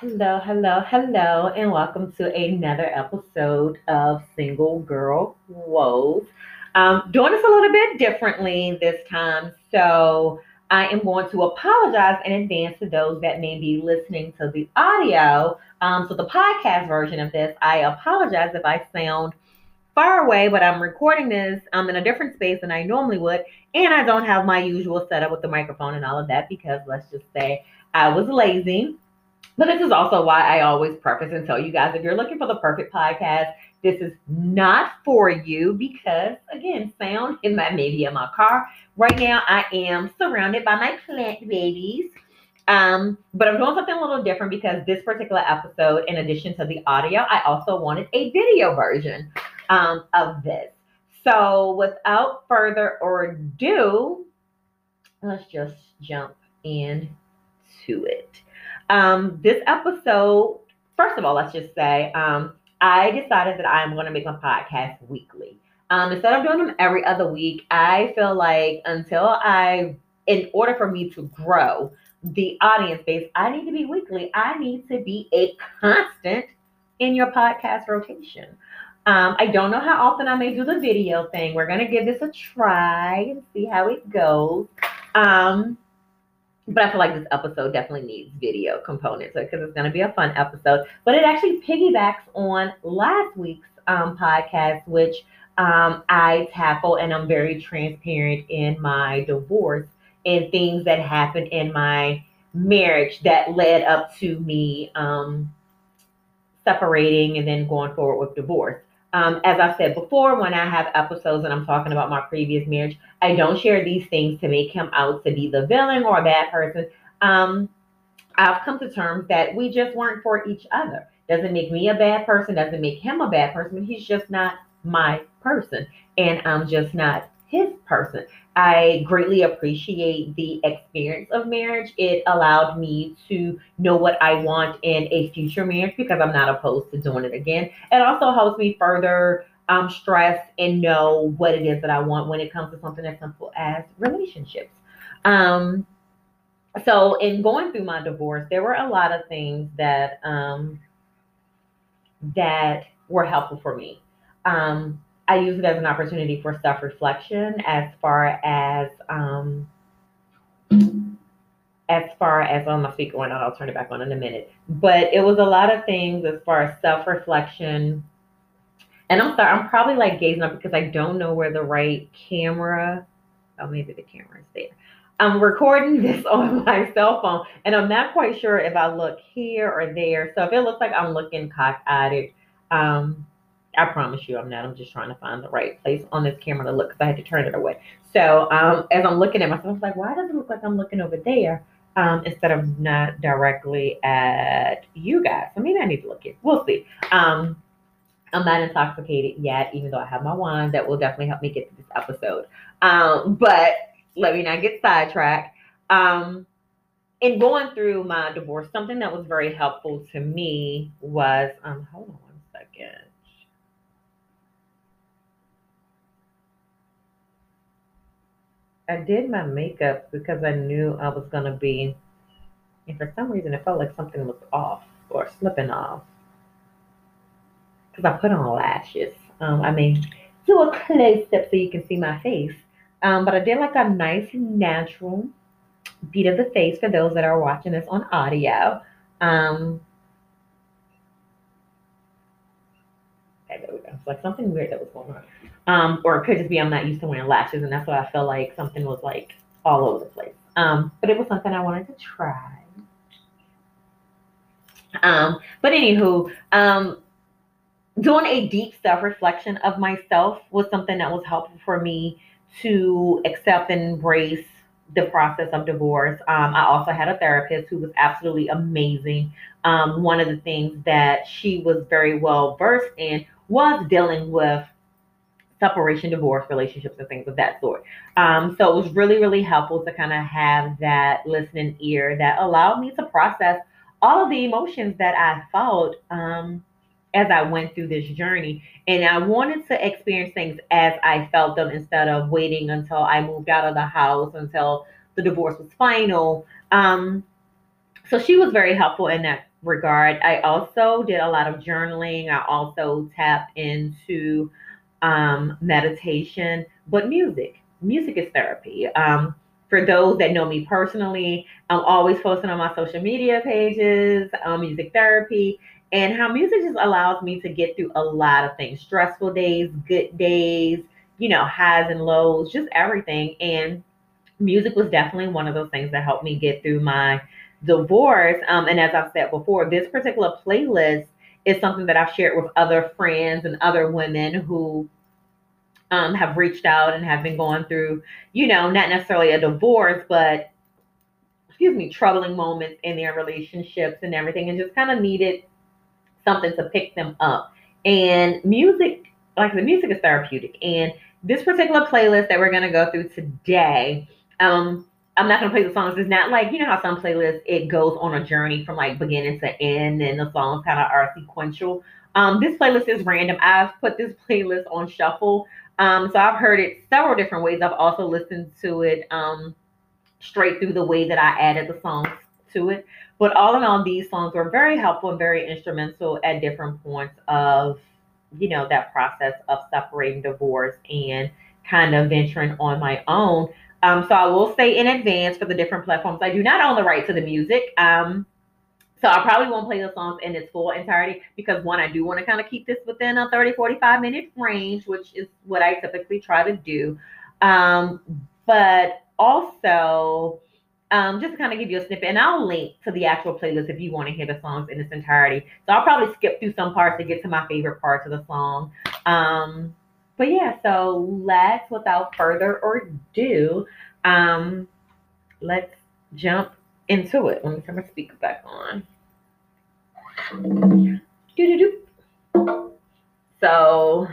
Hello, hello, hello, and welcome to another episode of Single Girl Woes. Um, doing this a little bit differently this time, so I am going to apologize in advance to those that may be listening to the audio. Um, so the podcast version of this, I apologize if I sound far away, but I'm recording this. I'm in a different space than I normally would, and I don't have my usual setup with the microphone and all of that because let's just say I was lazy. But this is also why I always preface and tell you guys if you're looking for the perfect podcast, this is not for you because, again, sound in my maybe in my car. Right now, I am surrounded by my plant babies. Um, but I'm doing something a little different because this particular episode, in addition to the audio, I also wanted a video version um, of this. So, without further ado, let's just jump into it. Um, this episode, first of all, let's just say, um, I decided that I'm going to make my podcast weekly. Um, instead of doing them every other week, I feel like until I, in order for me to grow the audience base, I need to be weekly. I need to be a constant in your podcast rotation. Um, I don't know how often I may do the video thing. We're going to give this a try and see how it goes. Um, but I feel like this episode definitely needs video components because it's going to be a fun episode. But it actually piggybacks on last week's um, podcast, which um, I tackle, and I'm very transparent in my divorce and things that happened in my marriage that led up to me um, separating and then going forward with divorce. Um, as I said before, when I have episodes and I'm talking about my previous marriage, I don't share these things to make him out to be the villain or a bad person. Um, I've come to terms that we just weren't for each other. Doesn't make me a bad person, doesn't make him a bad person. He's just not my person, and I'm just not his person. I greatly appreciate the experience of marriage. It allowed me to know what I want in a future marriage because I'm not opposed to doing it again. It also helps me further um, stress and know what it is that I want when it comes to something as simple as relationships. Um, so, in going through my divorce, there were a lot of things that um, that were helpful for me. Um, I use it as an opportunity for self reflection as far as um, as far as on oh, my speaker went out, I'll turn it back on in a minute. But it was a lot of things as far as self reflection. And I'm sorry, I'm probably like gazing up because I don't know where the right camera. Oh, maybe the camera is there. I'm recording this on my cell phone, and I'm not quite sure if I look here or there. So if it looks like I'm looking cockeyed, um, I promise you I'm not. I'm just trying to find the right place on this camera to look because I had to turn it away. So um, as I'm looking at myself, I was like, why does it look like I'm looking over there um, instead of not directly at you guys? So maybe I need to look here. We'll see. Um, I'm not intoxicated yet, even though I have my wine that will definitely help me get to this episode. Um, but let me not get sidetracked. Um, in going through my divorce, something that was very helpful to me was um, hold on one second. I did my makeup because I knew I was going to be, and for some reason it felt like something was off or slipping off. Because I put on lashes. Um, I mean, do a close up so you can see my face. Um, but I did like a nice natural beat of the face for those that are watching this on audio. Um, okay, there we go. It's like something weird that was going on. Um, or it could just be I'm not used to wearing lashes, and that's why I feel like something was like all over the place. Um, but it was something I wanted to try. Um, but anywho, um, doing a deep self reflection of myself was something that was helpful for me to accept and embrace the process of divorce. Um, I also had a therapist who was absolutely amazing. Um, one of the things that she was very well versed in was dealing with separation, divorce, relationships, and things of that sort. Um, so it was really, really helpful to kind of have that listening ear that allowed me to process all of the emotions that I felt um, as I went through this journey. And I wanted to experience things as I felt them instead of waiting until I moved out of the house, until the divorce was final. Um, so she was very helpful in that regard. I also did a lot of journaling. I also tapped into um, meditation, but music. Music is therapy. Um, for those that know me personally, I'm always posting on my social media pages, um, music therapy, and how music just allows me to get through a lot of things stressful days, good days, you know, highs and lows, just everything. And music was definitely one of those things that helped me get through my divorce. Um, and as I've said before, this particular playlist is something that I've shared with other friends and other women who um, have reached out and have been going through, you know, not necessarily a divorce, but excuse me, troubling moments in their relationships and everything, and just kind of needed something to pick them up. And music, like the music is therapeutic. And this particular playlist that we're going to go through today, um, I'm not gonna play the songs. It's not like you know how some playlists it goes on a journey from like beginning to end, and the songs kind of are sequential. Um, this playlist is random. I've put this playlist on shuffle, um, so I've heard it several different ways. I've also listened to it um, straight through the way that I added the songs to it. But all in all, these songs were very helpful and very instrumental at different points of you know that process of separating divorce and kind of venturing on my own. Um, so I will say in advance for the different platforms, I do not own the right to the music. Um, so I probably won't play the songs in its full entirety because one, I do want to kind of keep this within a 30, 45 minute range, which is what I typically try to do. Um, but also, um, just to kind of give you a snippet, and I'll link to the actual playlist if you want to hear the songs in its entirety. So I'll probably skip through some parts to get to my favorite parts of the song. Um, but yeah, so let's, without further ado, um, let's jump into it. Let me turn my speaker back on. Doo-doo-doo. So,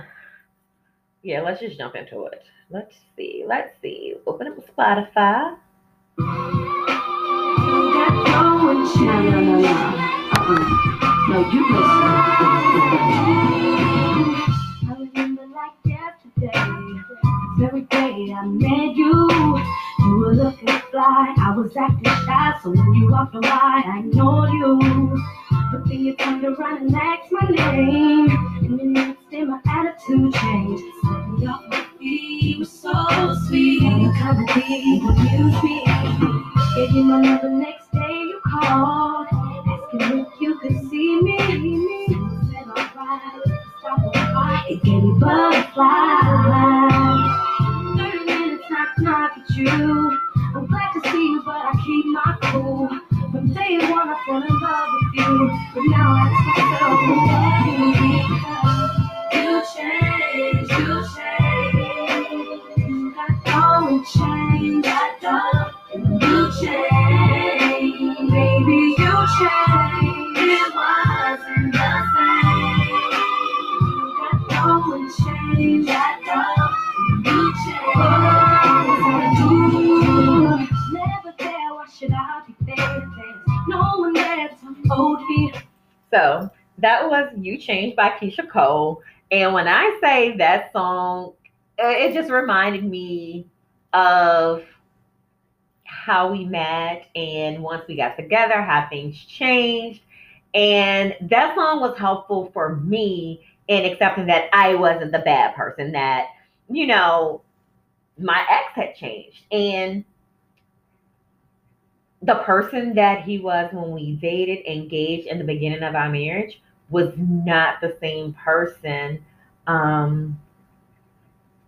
yeah, let's just jump into it. Let's see. Let's see. Open up Spotify. Uh-uh. No, you day, very day I met you. You were looking fly, I was acting shy, so when you walked by, I ignored you. But then you turned around and asked my name, and the next day my attitude changed. Set me off my feet, you so sweet. You kind of deep, you me. Gave you my number next day, you called, asking if you could see me. Said alright. It gave me butterflies. Thirty minutes knock knock at you. I'm glad to see you, but I keep my cool. From day one, I fell in love with you, but now I ask myself, what you change, So that was You Changed by Keyshia Cole. And when I say that song, it just reminded me of how we met and once we got together, how things changed. And that song was helpful for me in accepting that I wasn't the bad person, that, you know, my ex had changed. And the person that he was when we dated, engaged in the beginning of our marriage was not the same person. Um,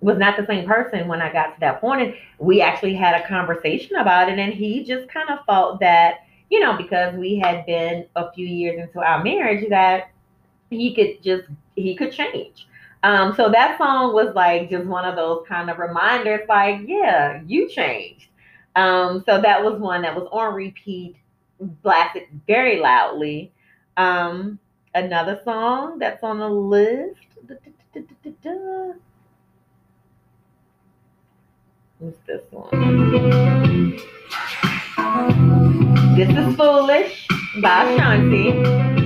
was not the same person when I got to that point. And we actually had a conversation about it, and he just kind of felt that, you know, because we had been a few years into our marriage, that he could just he could change. Um, so that song was like just one of those kind of reminders, like, yeah, you changed. Um, so that was one that was on repeat, blasted very loudly. Um, another song that's on the list. What's this one? This is Foolish by Ashanti.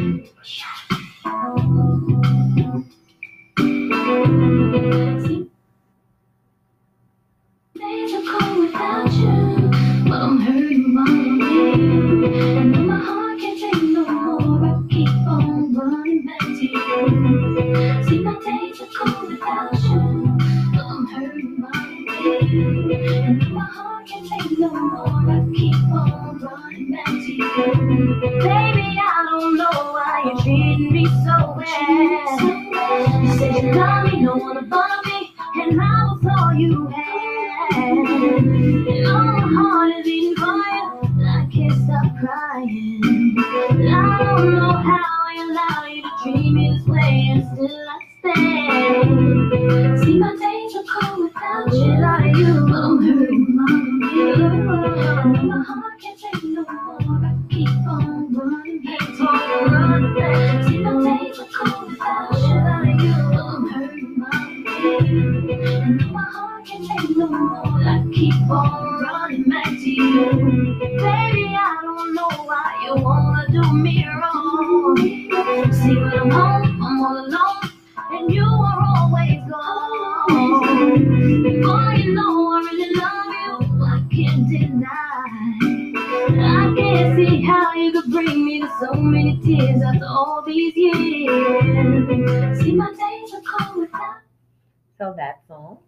So that song.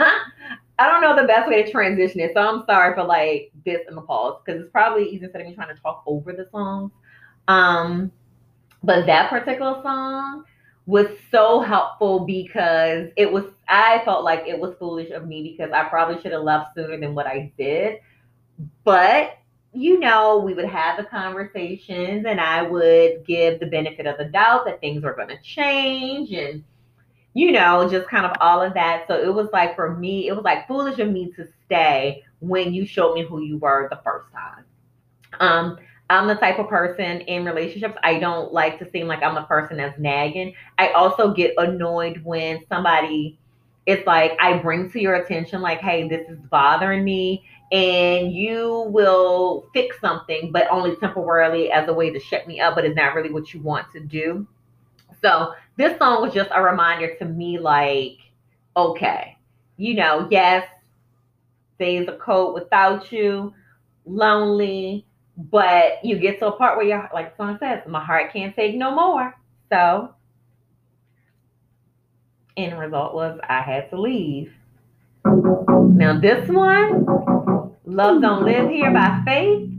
I don't know the best way to transition it, so I'm sorry for like this in the pause because it's probably easier instead of me trying to talk over the songs. Um, but that particular song was so helpful because it was I felt like it was foolish of me because I probably should have left sooner than what I did. But you know, we would have the conversations and I would give the benefit of the doubt that things were going to change and you know, just kind of all of that. So it was like for me, it was like foolish of me to stay when you showed me who you were the first time. Um, I'm the type of person in relationships, I don't like to seem like I'm the person that's nagging. I also get annoyed when somebody it's like I bring to your attention, like, hey, this is bothering me, and you will fix something, but only temporarily as a way to shut me up, but it's not really what you want to do. So this song was just a reminder to me, like, okay, you know, yes, days are cold without you, lonely, but you get to a part where you're like the song says, my heart can't take no more. So end result was I had to leave. Now this one, Love Don't Live Here by Faith.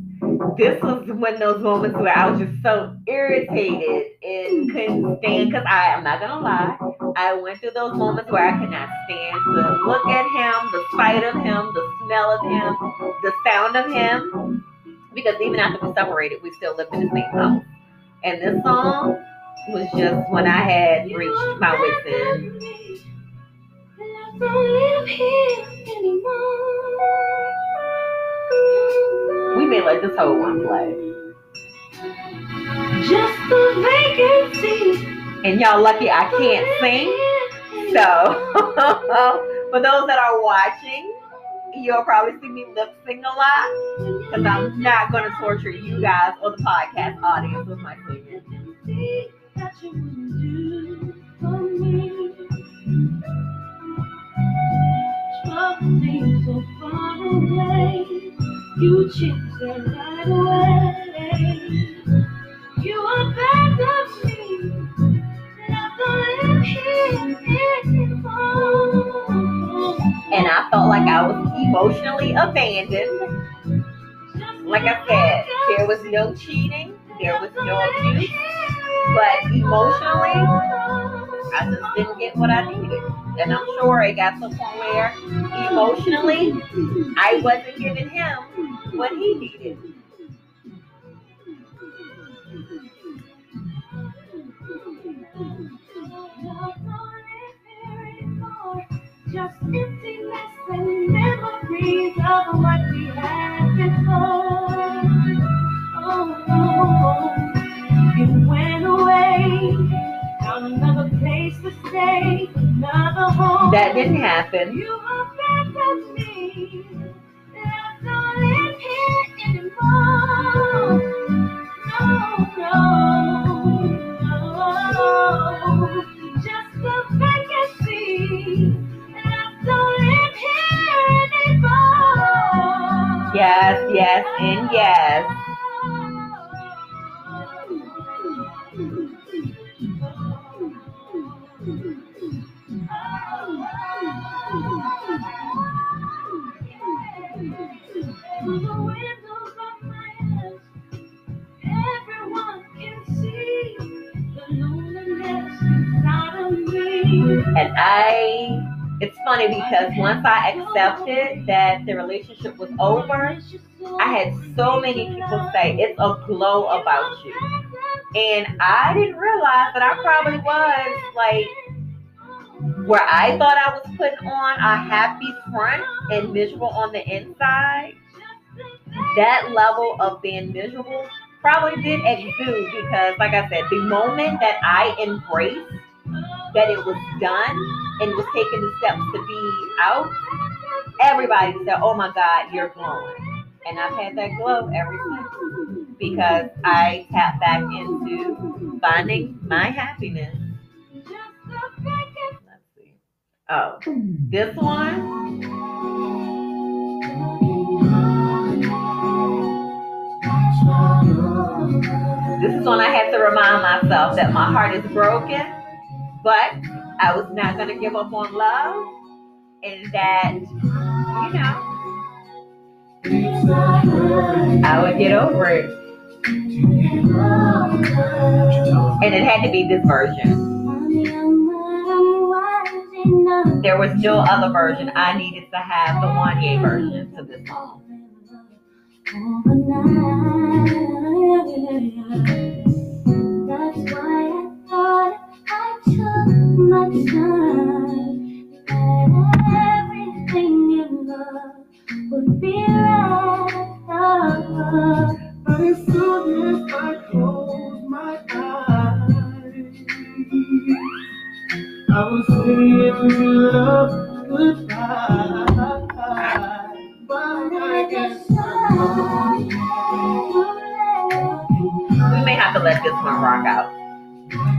This was one of those moments where I was just so irritated and couldn't stand because I am not gonna lie. I went through those moments where I could not stand to look at him, the sight of him, the smell of him, the sound of him. Because even after we separated, we still lived in the same house. And this song was just when I had reached my wits end. May let this whole one play. Just a vacancy. And y'all lucky I can't sing. So for those that are watching, you'll probably see me lip sing a lot. Because I'm not gonna torture you guys or the podcast audience with my singing. You changed it right away. You are back of me. And I. And I felt like I was emotionally abandoned. Like I said, there was no cheating, there was no abuse, but emotionally, I just didn't get what I needed. And I'm sure it got to the point where emotionally, I wasn't giving him what he needed. Just emptiness and memories of what we had before. Oh, oh, you went away, another place to stay, another home. That didn't happen. You are back at me. I don't live here anymore. No, no, no. Just a vacancy. I don't live here anymore. Yes, yes, and yes. Funny because once I accepted that the relationship was over, I had so many people say, it's a glow about you. And I didn't realize that I probably was like, where I thought I was putting on a happy front and miserable on the inside, that level of being miserable probably did exude because, like I said, the moment that I embraced that it was done and was taking the steps to be out, everybody said, Oh my God, you're glowing. And I've had that glow ever since because I tap back into finding my happiness. Let's see. Oh, this one. This is when I had to remind myself that my heart is broken, but I was not going to give up on love, and that, you know, I would get over it. And it had to be this version. There was no other version. I needed to have the Wanya version to this song. That's why I thought We may have to let this one rock out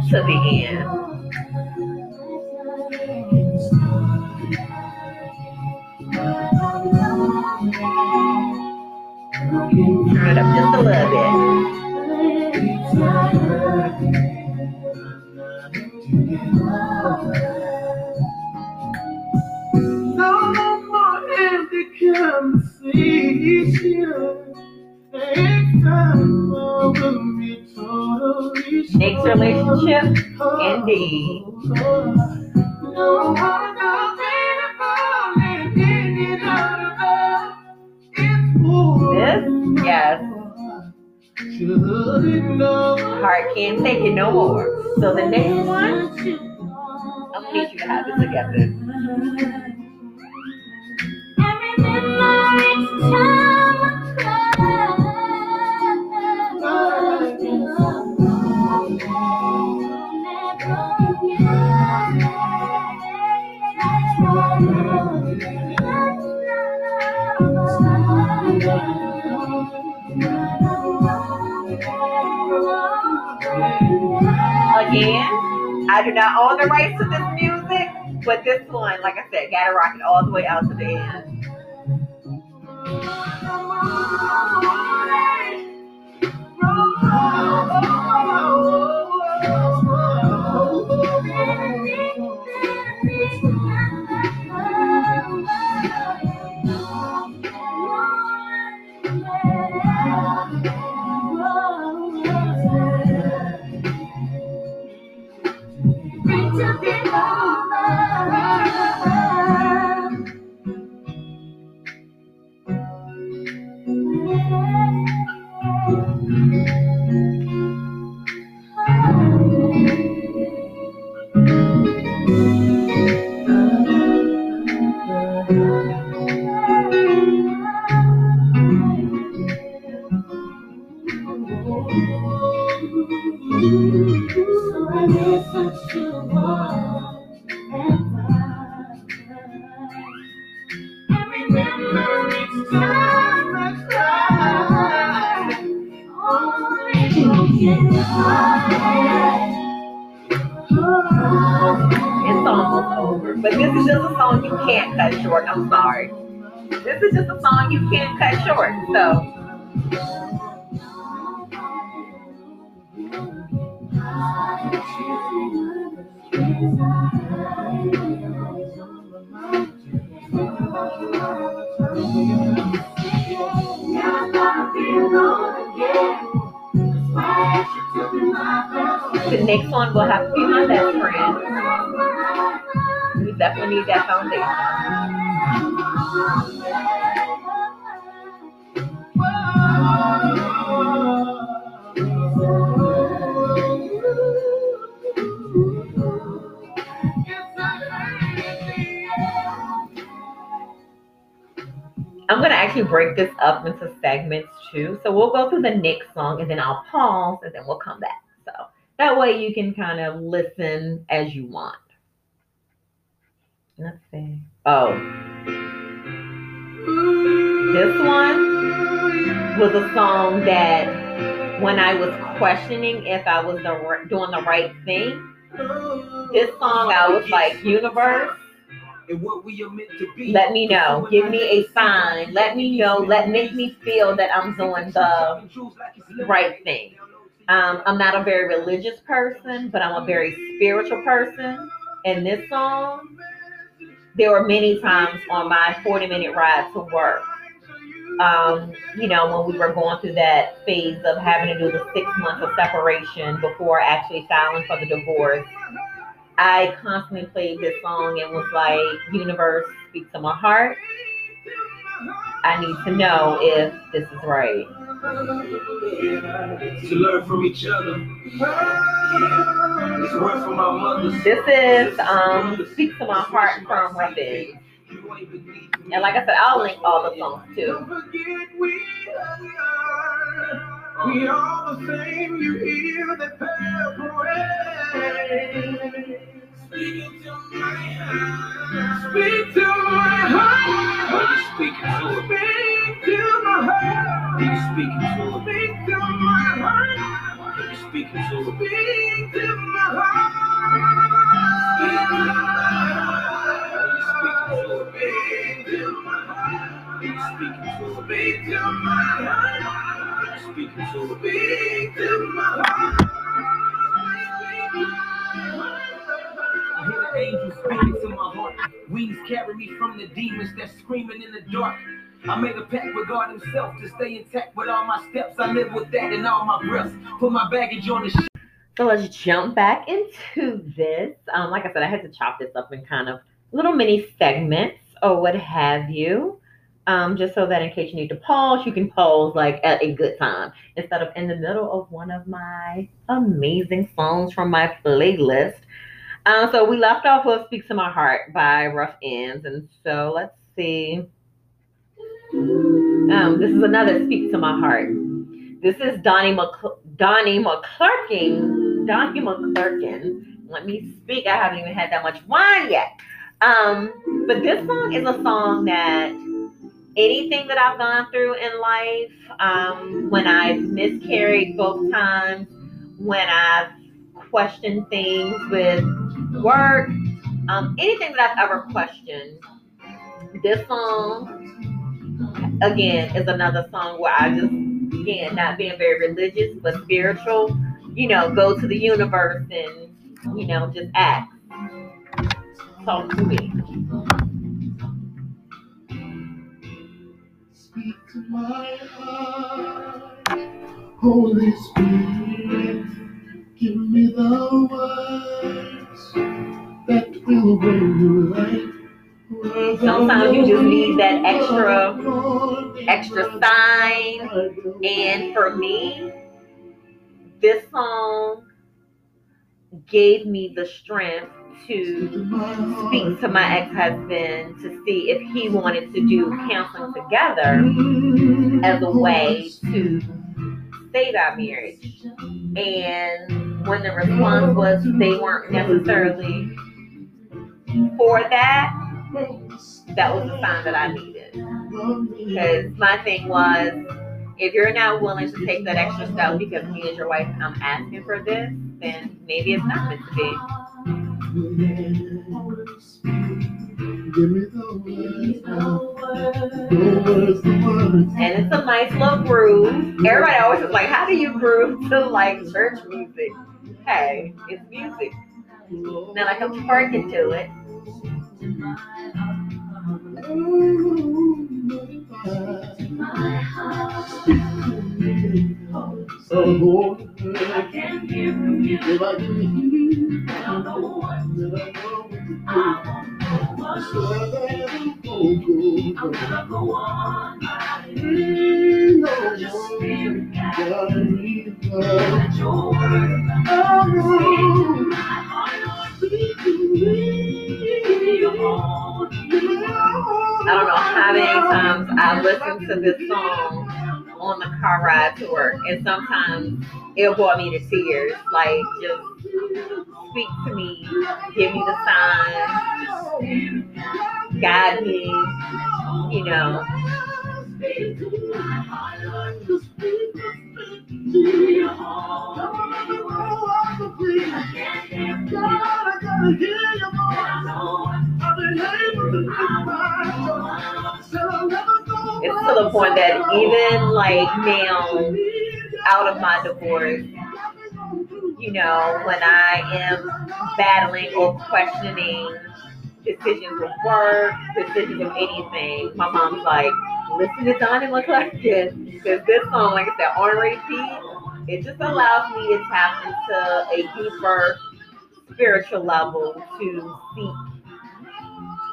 to the end. Turn it up just a little bit. no more. Next relationship, indeed. Yes. Heart can't take it no more. So the next one, I'm gonna need you to have it together. Again, I do not own the rights to this music, but this one, like I said, gotta rock it all the way out to the end. So can't cut short. I'm sorry. This is just a song you can't cut short. So the next one will have to be my best. Definitely need that foundation. I'm gonna actually break this up into segments too. So we'll go through the next song and then I'll pause and then we'll come back. So that way you can kind of listen as you want. Let's see. Oh, this one was a song that when I was questioning if I was the, doing the right thing, this song I was like, universe, and what we are meant to be. let me know. Give me a sign. Let me know. Let make me feel that I'm doing the right thing. Um, I'm not a very religious person, but I'm a very spiritual person. And this song, there were many times on my 40 minute ride to work. Um, you know, when we were going through that phase of having to do the six months of separation before actually filing for the divorce, I constantly played this song and was like, Universe, speak to my heart. I need to know if this is right. To learn from each other. It's word from our mothers. This is um Speak to My Heart from Rapids. And like I said, I'll link all the songs too. We are. The same. You hear Speak to my heart. Speak to my heart. Are you speaking to? Speak to my heart. Are to it? Speak to my heart. Are you speaking to? Speak to my heart. Speak to my heart. Speak to my heart. Speak to my heart. Speak to my heart. Angels speaking to my heart. Wings carry me from the demons that's screaming in the dark. I made a pact with God Himself to stay intact with all my steps. I live with that in all my breaths. Put my baggage on the ship. So let's jump back into this. Um, like I said, I had to chop this up in kind of little mini segments or what have you. Um, just so that in case you need to pause, you can pause like at a good time instead of in the middle of one of my amazing songs from my playlist. Um, so we left off with Speak to My Heart by Rough Ends. And so let's see. Um, this is another Speak to My Heart. This is Donnie Mc, Donnie McClurkin. Donnie McClurkin. Let me speak. I haven't even had that much wine yet. Um, but this song is a song that anything that I've gone through in life, um, when I've miscarried both times, when I've questioned things with work, um, anything that I've ever questioned, this song again is another song where I just again not being very religious but spiritual, you know, go to the universe and you know just ask. Talk to me. Speak to my heart, Holy Spirit. Give me the words Sometimes you just need that extra- extra sign. And for me, this song gave me the strength to speak to my ex-husband to see if he wanted to do counseling together as a way to save our marriage. And when the response was they weren't necessarily for that, that was the sign that I needed. Because my thing was, if you're not willing to take that extra step because me as your wife, I'm asking for this, then maybe it's not meant to be. And it's a nice little groove. Everybody always is like, how do you groove to like church music? Hey, it's music. Now I can twerk into it. So I can't hear from you. if I know what. I want. I don't know how many times I listened to this song on the car ride to work, and sometimes it brought me to tears. Like, just speak to me, give me the signs, guide me, you know. To the point that even like now, out of my divorce, you know, when I am battling or questioning decisions of work, decisions of anything, my mom's like, listen to Donnie McClurkin. Because this song, like I said, on repeat, it just allows me to tap into a deeper spiritual level to seek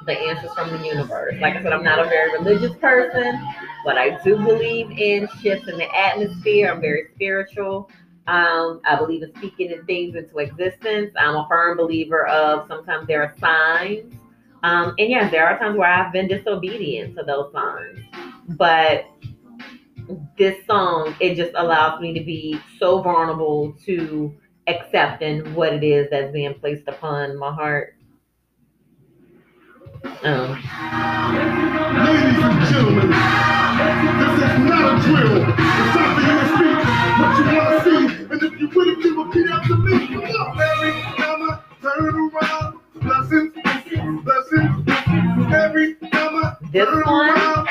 the answers from the universe. Like I said, I'm not a very religious person, but I do believe in shifts in the atmosphere. I'm very spiritual. Um, I believe in speaking in things into existence. I'm a firm believer of sometimes there are signs. Um, and yes, there are times where I've been disobedient to those signs. But this song, it just allows me to be so vulnerable to accepting what it is that's being placed upon my heart. Um, Ladies and gentlemen, this is not a drill. It's time for you to speak what you want to see. And if you it, then repeat after me. Come on. Every time I turn around, blessings, blessings. Every This turn one, around,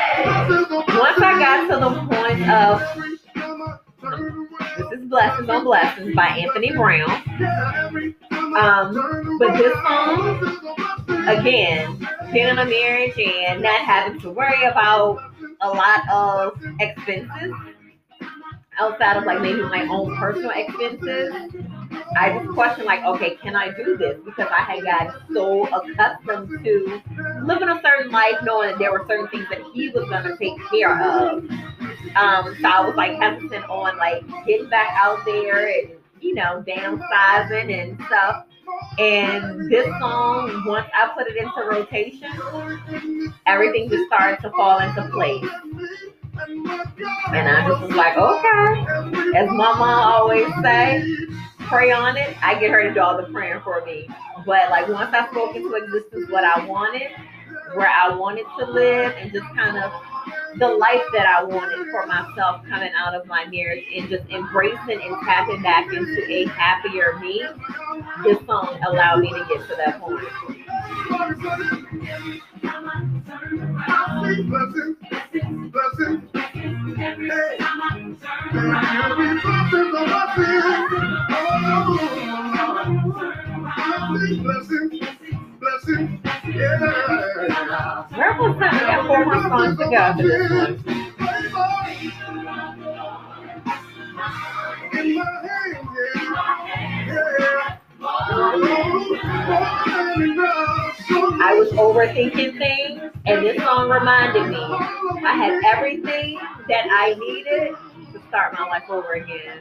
blessings once I got to the point of Every time I turn around, This is Blessings on Blessings by Anthony Brown. yeah, every time I Um, but this song, blessings on blessings. Again, being in a marriage and not having to worry about a lot of expenses outside of like maybe my own personal expenses. I just question like, okay, can I do this? Because I had gotten so accustomed to living a certain life, knowing that there were certain things that he was gonna take care of. Um, so I was like hesitant on like getting back out there and you know downsizing and stuff. And this song, once I put it into rotation, everything just started to fall into place. And I just was like, okay. As mom always say, pray on it. I get her to do all the praying for me. But like once I spoke into existence what I wanted, where I wanted to live, and just kind of the life that I wanted for myself coming out of my marriage and just embracing and tapping back into a happier me, this song allowed me to get to that point. Blessings, yeah. Rebel Sun, we got four more songs to go after this one. In my hand, yeah. I was overthinking things, and this song reminded me I had everything that I needed to start my life over again.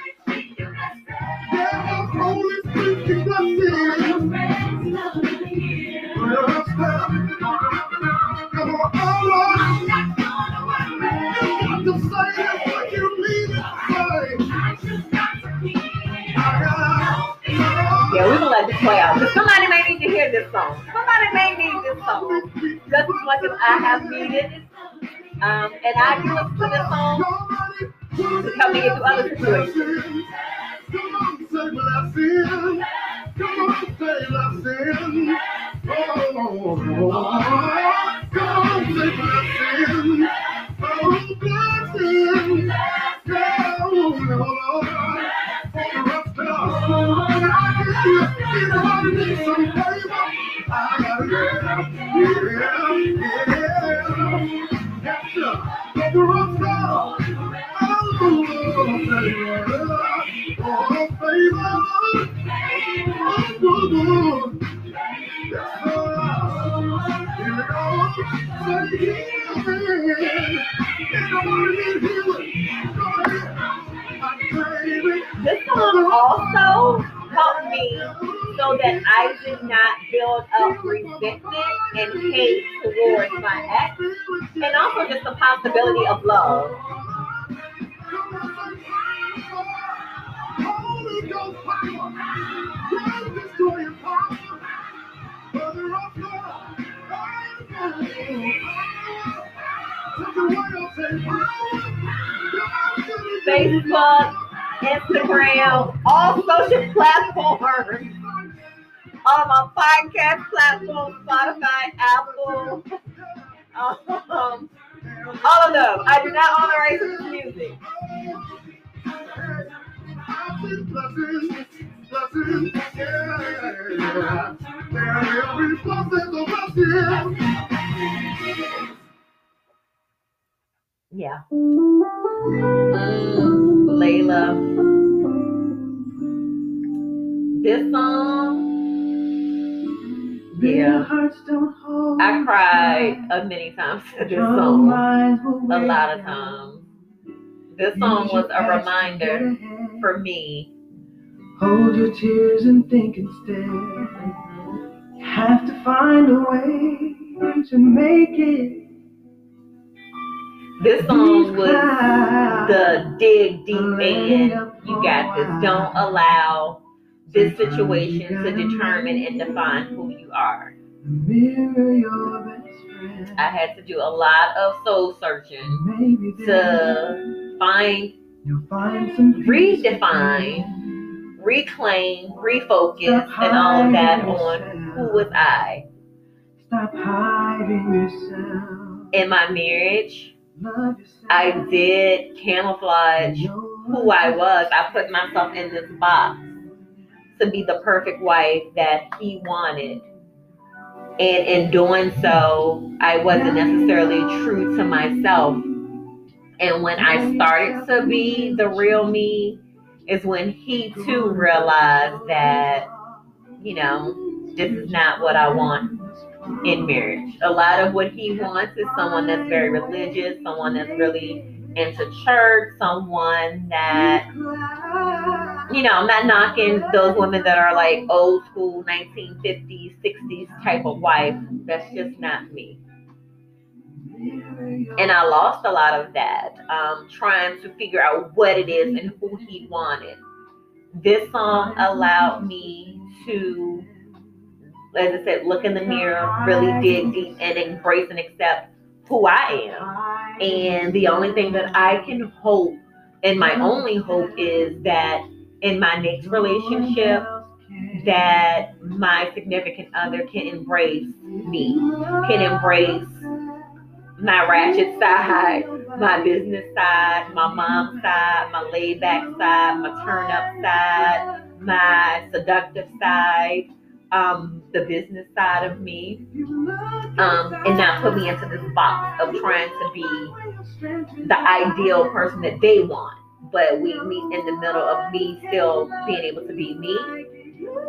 Yeah, it it, we're gonna let this play out. Because somebody may need to hear this song. Somebody may need this song just as much as I have needed it. Um, and I do listen to this song to help me get through other situations. Come on, say what I feel. Come on, say blessing. Oh, come on, say blessing. Oh, blessing. Oh, Lord. For the rough God. I can hear anybody some favor. I got it. Yeah, yeah, sir. For the rough God. This song also helped me so that I did not build up resentment and hate towards my ex, and also just the possibility of love. Holy Ghost power. Destroying power. Of God. Take away your faith. Facebook, Instagram, all social platforms, on my podcast platform, Spotify, Apple, um, all of them. I do not own the rights to this music. Blessings, blessings, yeah. There will be blessings of blessings. Yeah. Mm, Layla. This song, yeah, Hearts don't hold I cried a many times to this song. A lot of times. This song was a reminder for me. Hold your tears and think instead. You have to find a way to make it. This song was the dig deep in. You got this. Don't allow this situation to determine and define who you are. Mirror your best friend. I had to do a lot of soul searching to find, you'll find some redefine, reclaim, refocus, and all of that on who was I. Stop hiding yourself. In my marriage, I did camouflage who I was. I put myself in this box to be the perfect wife that he wanted. And in doing so, I wasn't necessarily true to myself. And when I started to be the real me, is when he too realized that, you know, this is not what I want in marriage. A lot of what he wants is someone that's very religious, someone that's really into church, someone that, you know, I'm not knocking those women that are like old school 1950s, 60s type of wife. That's just not me. And I lost a lot of that, um, trying to figure out what it is and who he wanted. This song allowed me to, as I said, look in the mirror, really dig deep and embrace and accept who I am. And the only thing that I can hope, and my only hope, is that in my next relationship, that my significant other can embrace me, can embrace my ratchet side, my business side, my mom side, my laid back side, my turn up side, my seductive side, um, the business side of me, um, and not put me into this box of trying to be the ideal person that they want. But we meet in the middle of me still being able to be me,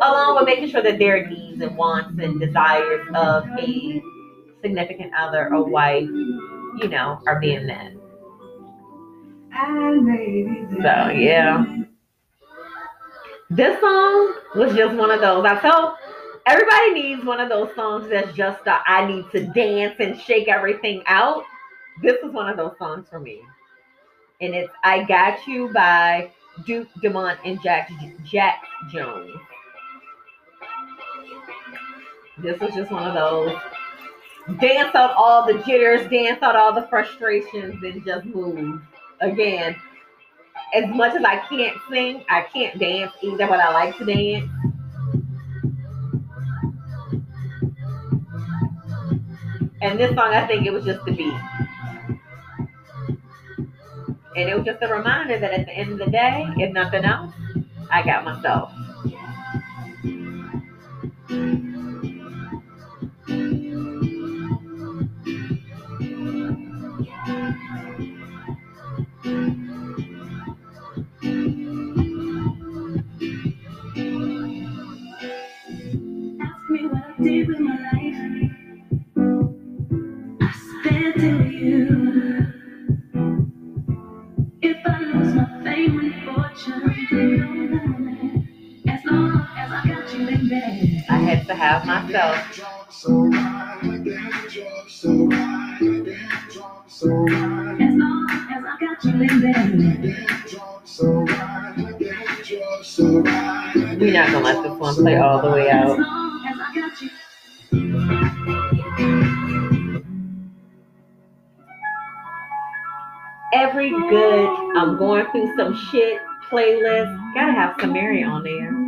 along with making sure that their needs and wants and desires of a significant other or wife, you know, are being met. And maybe then So yeah. This song was just one of those. I felt everybody needs one of those songs that's just a, I need to dance and shake everything out. This was one of those songs for me. And it's I Got You by Duke Dumont and Jack Jack Jones. This was just one of those dance out all the jitters, dance out all the frustrations, and just move. Again, as much as I can't sing, I can't dance either, but I like to dance. And this song, I think it was just the beat. And it was just a reminder that at the end of the day, if nothing else, I got myself. So right. We're not gonna let this one play all the way out. long as I got you. Every good I'm going through some shit playlist, gotta have some Mary on there.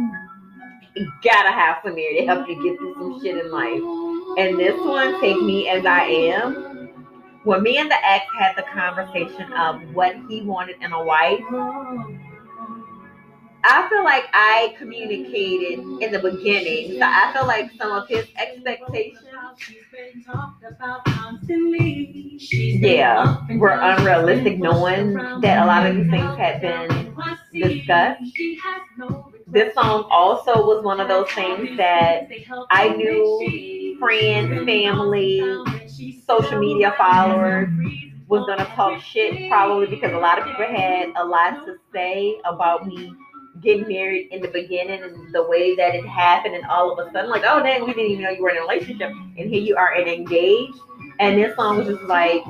Gotta have some Mary to help you get through some shit in life. And this one, Take Me As I Am. When me and the ex had the conversation of what he wanted in a wife, I feel like I communicated in the beginning. So I feel like some of his expectations, yeah, were unrealistic, knowing that a lot of these things had been discussed. This song also was one of those things that I knew friends, family, social media followers was gonna talk shit probably because a lot of people had a lot to say about me getting married in the beginning and the way that it happened and all of a sudden like oh dang we didn't even know you were in a relationship and here you are and engaged. And this song was just like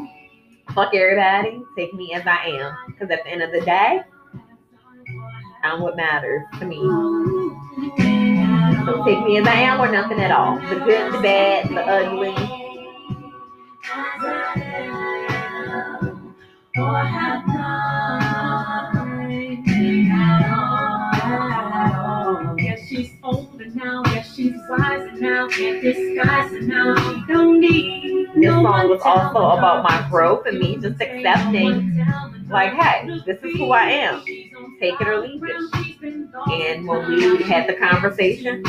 fuck everybody take me as I am. Because at the end of the day I'm what matters to me mm-hmm. so take me as I am or nothing at all the good the bad the ugly Or have nothing at all. Yes, she's older now. Yes, she's wiser now. Can't disguise it now. She don't need. This song was also about my growth and me just accepting, like, hey, this is who I am. Take it or leave it. And when we had the conversation,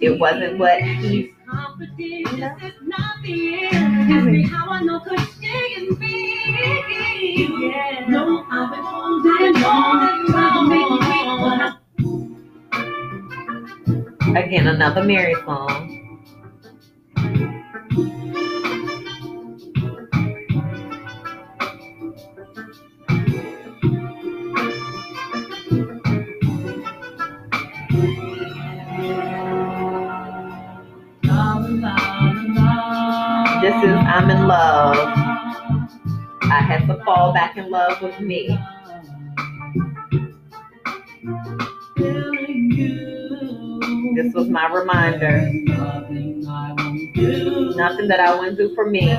it wasn't what he. Again, another Mary song. This is I'm in love. I had to fall back in love with me. This was my reminder. Nothing that I wouldn't do for me.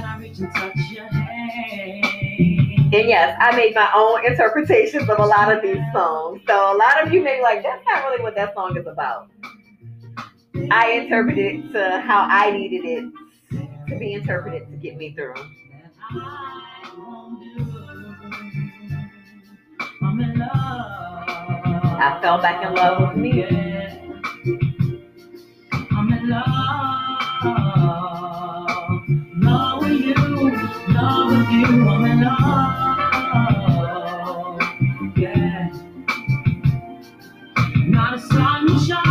And yes, I made my own interpretations of a lot of these songs. So a lot of you may be like, that's not really what that song is about. I interpreted it to how I needed it to be interpreted to get me through. I fell back in love with me. I'm in love, love with you, love with you. I'm in love, yeah. Not a sunshine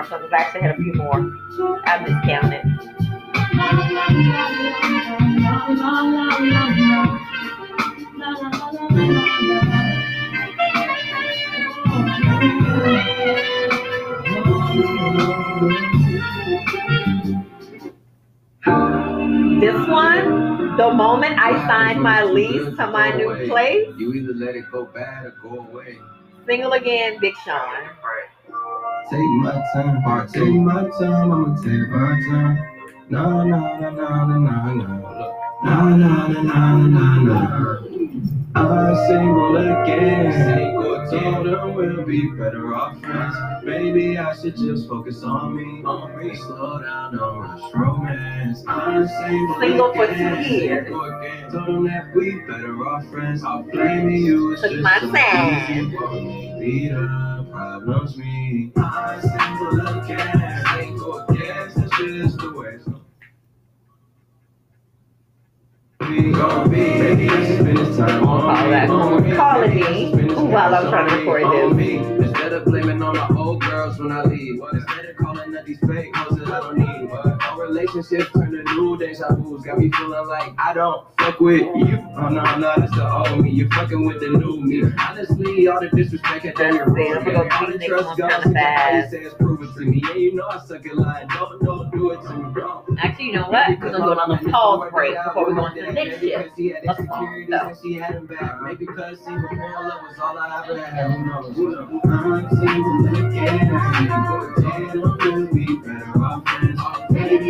more songs. I actually had a few more. I miscounted. This one, The moment I signed my lease to my new place, You either let it go bad or go away. single again, Big Sean. Take my time, part take my time, I'ma take my time. No, no, no, no, no, no, no. No, no, no, no, no, no. I'm single again. Single told them we'll be better off friends. Maybe I should just focus on me. On me, slow down, don't rush romance. I'm single, Single for again. two years. Single again. Told them that we better off friends. I'll blame you. It's Took just my so time. easy for the problems me. Single again. Single again. That's just the way it's gonna be. Gonna be. Maybe I should spend this time on Call that me. On. Call me I should spend this while I'm trying to record this. Instead of blaming on the old girls when I leave. Instead of calling up these fake that I don't need. Our relationships turn to new deja vu's. Got me feeling like I don't fuck with you. Oh no, no, that's the old me. You're fucking with the new me. Honestly, all the disrespect had done your Damn, ruin. I'm gonna the trust month since I says prove it to me. Yeah, you know I suck at lying. Don't, don't do it to me. Don't. Actually, you know what? We're gonna do another pause break before we go into the next shift. Let's pause. She had him back. Maybe because love was all I ever had. Who knows? Uh-huh. I'm single again. Single again. We'll be better off friends. Maybe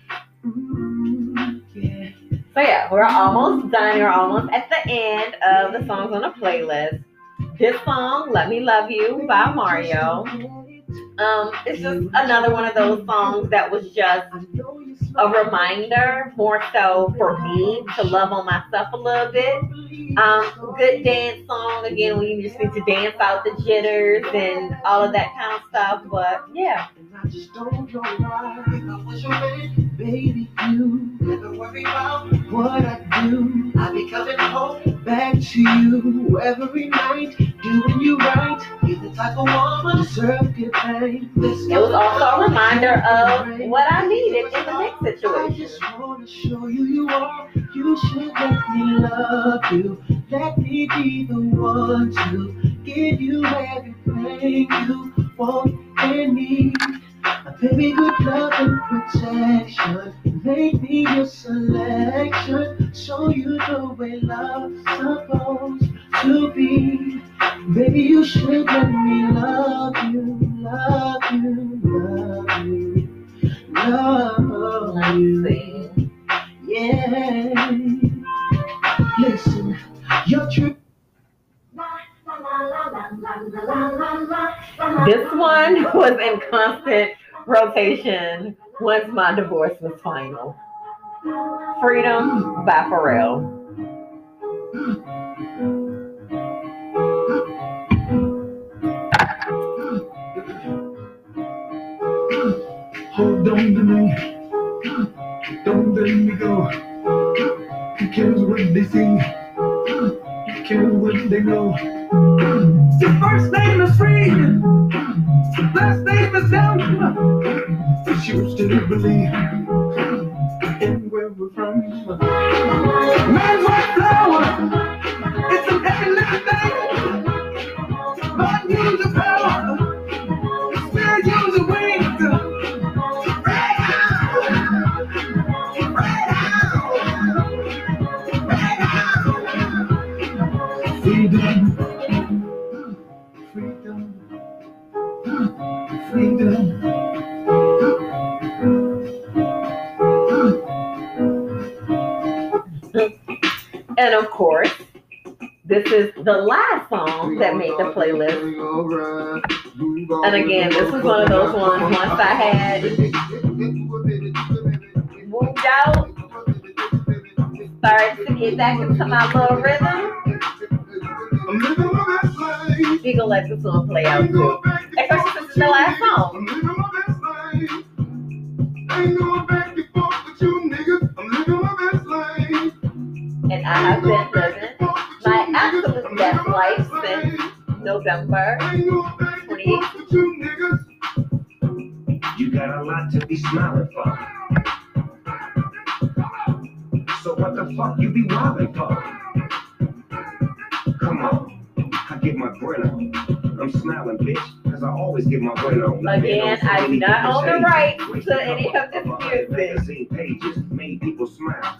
So yeah, we're almost done. We're almost at the end of the songs on the playlist. This song, "Let Me Love You" by Mario. Um, it's just another one of those songs that was just a reminder, more so for me, to love on myself a little bit. Um, good dance song again you just need to dance out the jitters and all of that kind of stuff. But yeah, I just don't know why. If I was your man, baby, you never worry about what I do. I be coming home back to you every night, doing you right. You're the type of woman deserve good pain. it was also a reminder of what I needed in the next I situation. just wanna show you you are. You should let me love you. Let me be the one to give you everything you want and need. Baby, good love and protection. Make me your selection. Show you the way love's supposed to be. Baby, you should let me love you, love you, love you, love you. Yeah. Listen, your trip. This one was in constant rotation once my divorce was final. Freedom by Pharrell. Hold on to me. Don't let me go. Who cares what they see? Who cares what they know? Your first name is free. Last name is. But you still believe in where we're from. Man's again, this is one of those ones once I had Moved out, started to get back into my little rhythm. We gonna one play out too. Especially since it's the last song. And I have been living my absolute best life since. November. I ain't going back and forth with you niggas. You got a lot to be smiling for. So what the fuck you be wildin' for? Come on, I get my grin on. I'm smiling, bitch, cause I always get my grin on. Again, I do not own the right to any of this music. Magazine pages made people smile.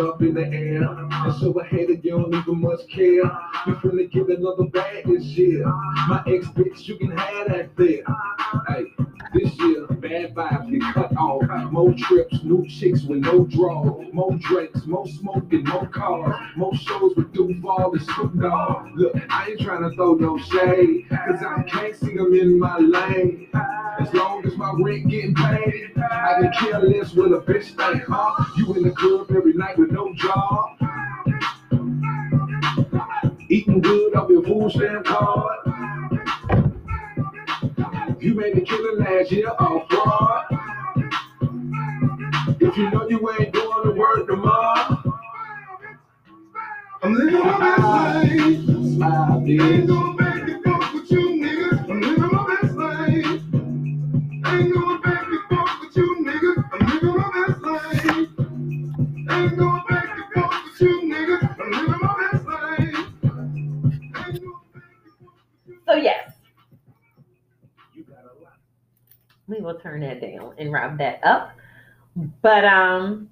Up in the air. And show a hater you don't even much care. You finna get another bag this year. My ex bitch, you can have that there. Hey, this year, bad vibes get cut off. More trips, new chicks with no draw. More drinks, more smoking, more cars. More shows with Duval and Snoop Dogg. Look, I ain't trying to throw no shade, cause I can't see them in my lane. As long as my rent getting paid, I can care less when a bitch think, huh? You in the club every night with no job. Eating good off your food stamp card. You made the killing last year off fraud. If you know you ain't going to work tomorrow, I'm living my best life. smile, I turn that down and wrap that up. But um,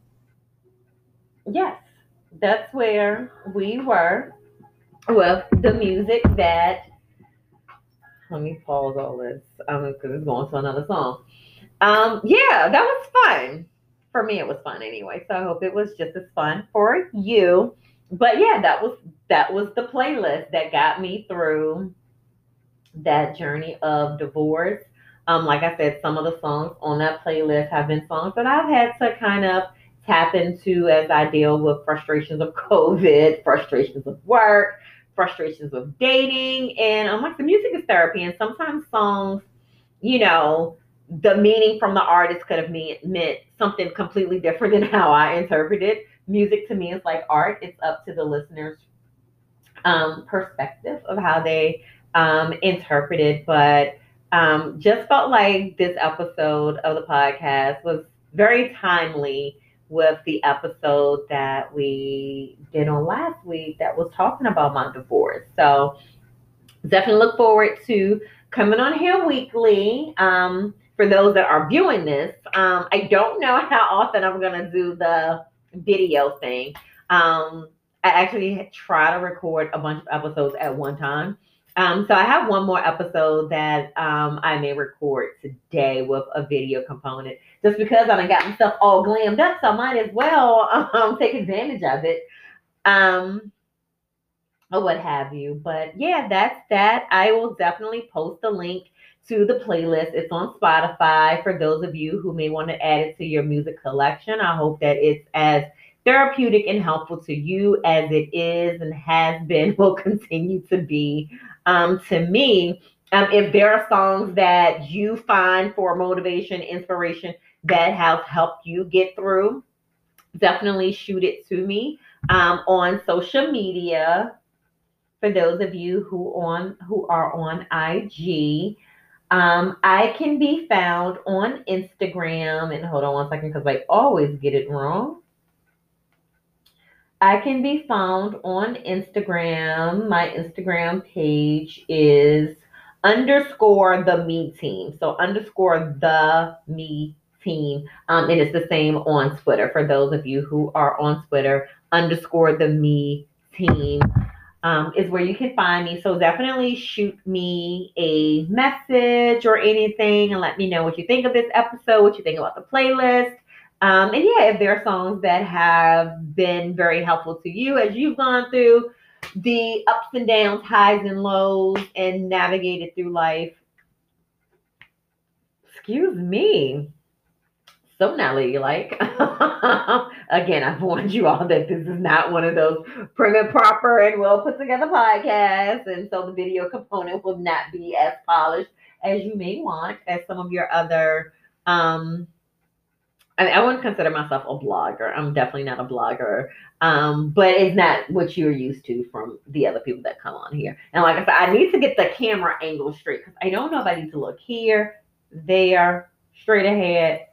yes, that's where we were with the music that. Let me pause all this um because it's going to another song. Um, yeah, that was fun. For me, it was fun anyway. So I hope it was just as fun for you. But yeah, that was that was the playlist that got me through that journey of divorce. Um, like I said, some of the songs on that playlist have been songs that I've had to kind of tap into as I deal with frustrations of COVID, frustrations of work, frustrations of dating. And I'm like, the music is therapy. And sometimes songs, you know, the meaning from the artist could have mean, meant something completely different than how I interpret it. Music to me is like art. It's up to the listener's um, perspective of how they um, interpret it. But um, just felt like this episode of the podcast was very timely with the episode that we did on last week that was talking about my divorce. So definitely look forward to coming on here weekly. Um, for those that are viewing this, um, I don't know how often I'm gonna do the video thing. Um, I actually try to record a bunch of episodes at one time. Um, so I have one more episode that um, I may record today with a video component, just because I done got myself all glammed up, so I might as well um, take advantage of it, um, or what have you. But yeah, that's that. I will definitely post a link to the playlist. It's on Spotify for those of you who may want to add it to your music collection. I hope that it's as therapeutic and helpful to you as it is and has been, will continue to be um, to me. Um, if there are songs that you find for motivation, inspiration that have helped you get through, definitely shoot it to me um, on social media. For those of you who on who are on IG, um, I can be found on Instagram. And hold on one second, because I always get it wrong. I can be found on Instagram. My Instagram page is underscore the me team. So underscore the me team. Um, and it's the same on Twitter for those of you who are on Twitter, underscore the me team. Um, is where you can find me. So definitely shoot me a message or anything and let me know what you think of this episode, what you think about the playlist. Um, and yeah, if there are songs that have been very helpful to you as you've gone through the ups and downs, highs and lows, and navigated through life. Excuse me. So now, like again, I've warned you all that this is not one of those prim and proper and well put together podcasts, and so the video component will not be as polished as you may want, as some of your other um, I, I wouldn't consider myself a blogger. I'm definitely not a blogger. Um, but it's not what you're used to from the other people that come on here. And like I said, I need to get the camera angle straight because I don't know if I need to look here, there, straight ahead,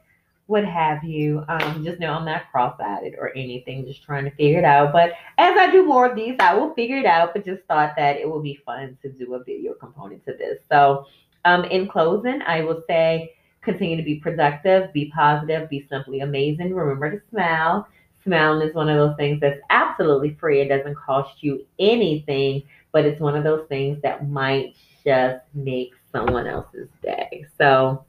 what have you. Um, just know I'm not cross-eyed or anything, just trying to figure it out. But as I do more of these, I will figure it out. But just thought that it would be fun to do a video component to this. So um, in closing, I will say Continue to be productive, be positive, be simply amazing. Remember to smile. Smiling is one of those things that's absolutely free. It doesn't cost you anything, but it's one of those things that might just make someone else's day. So,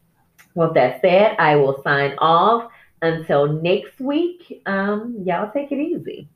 with that said, I will sign off until next week. Um, y'all take it easy.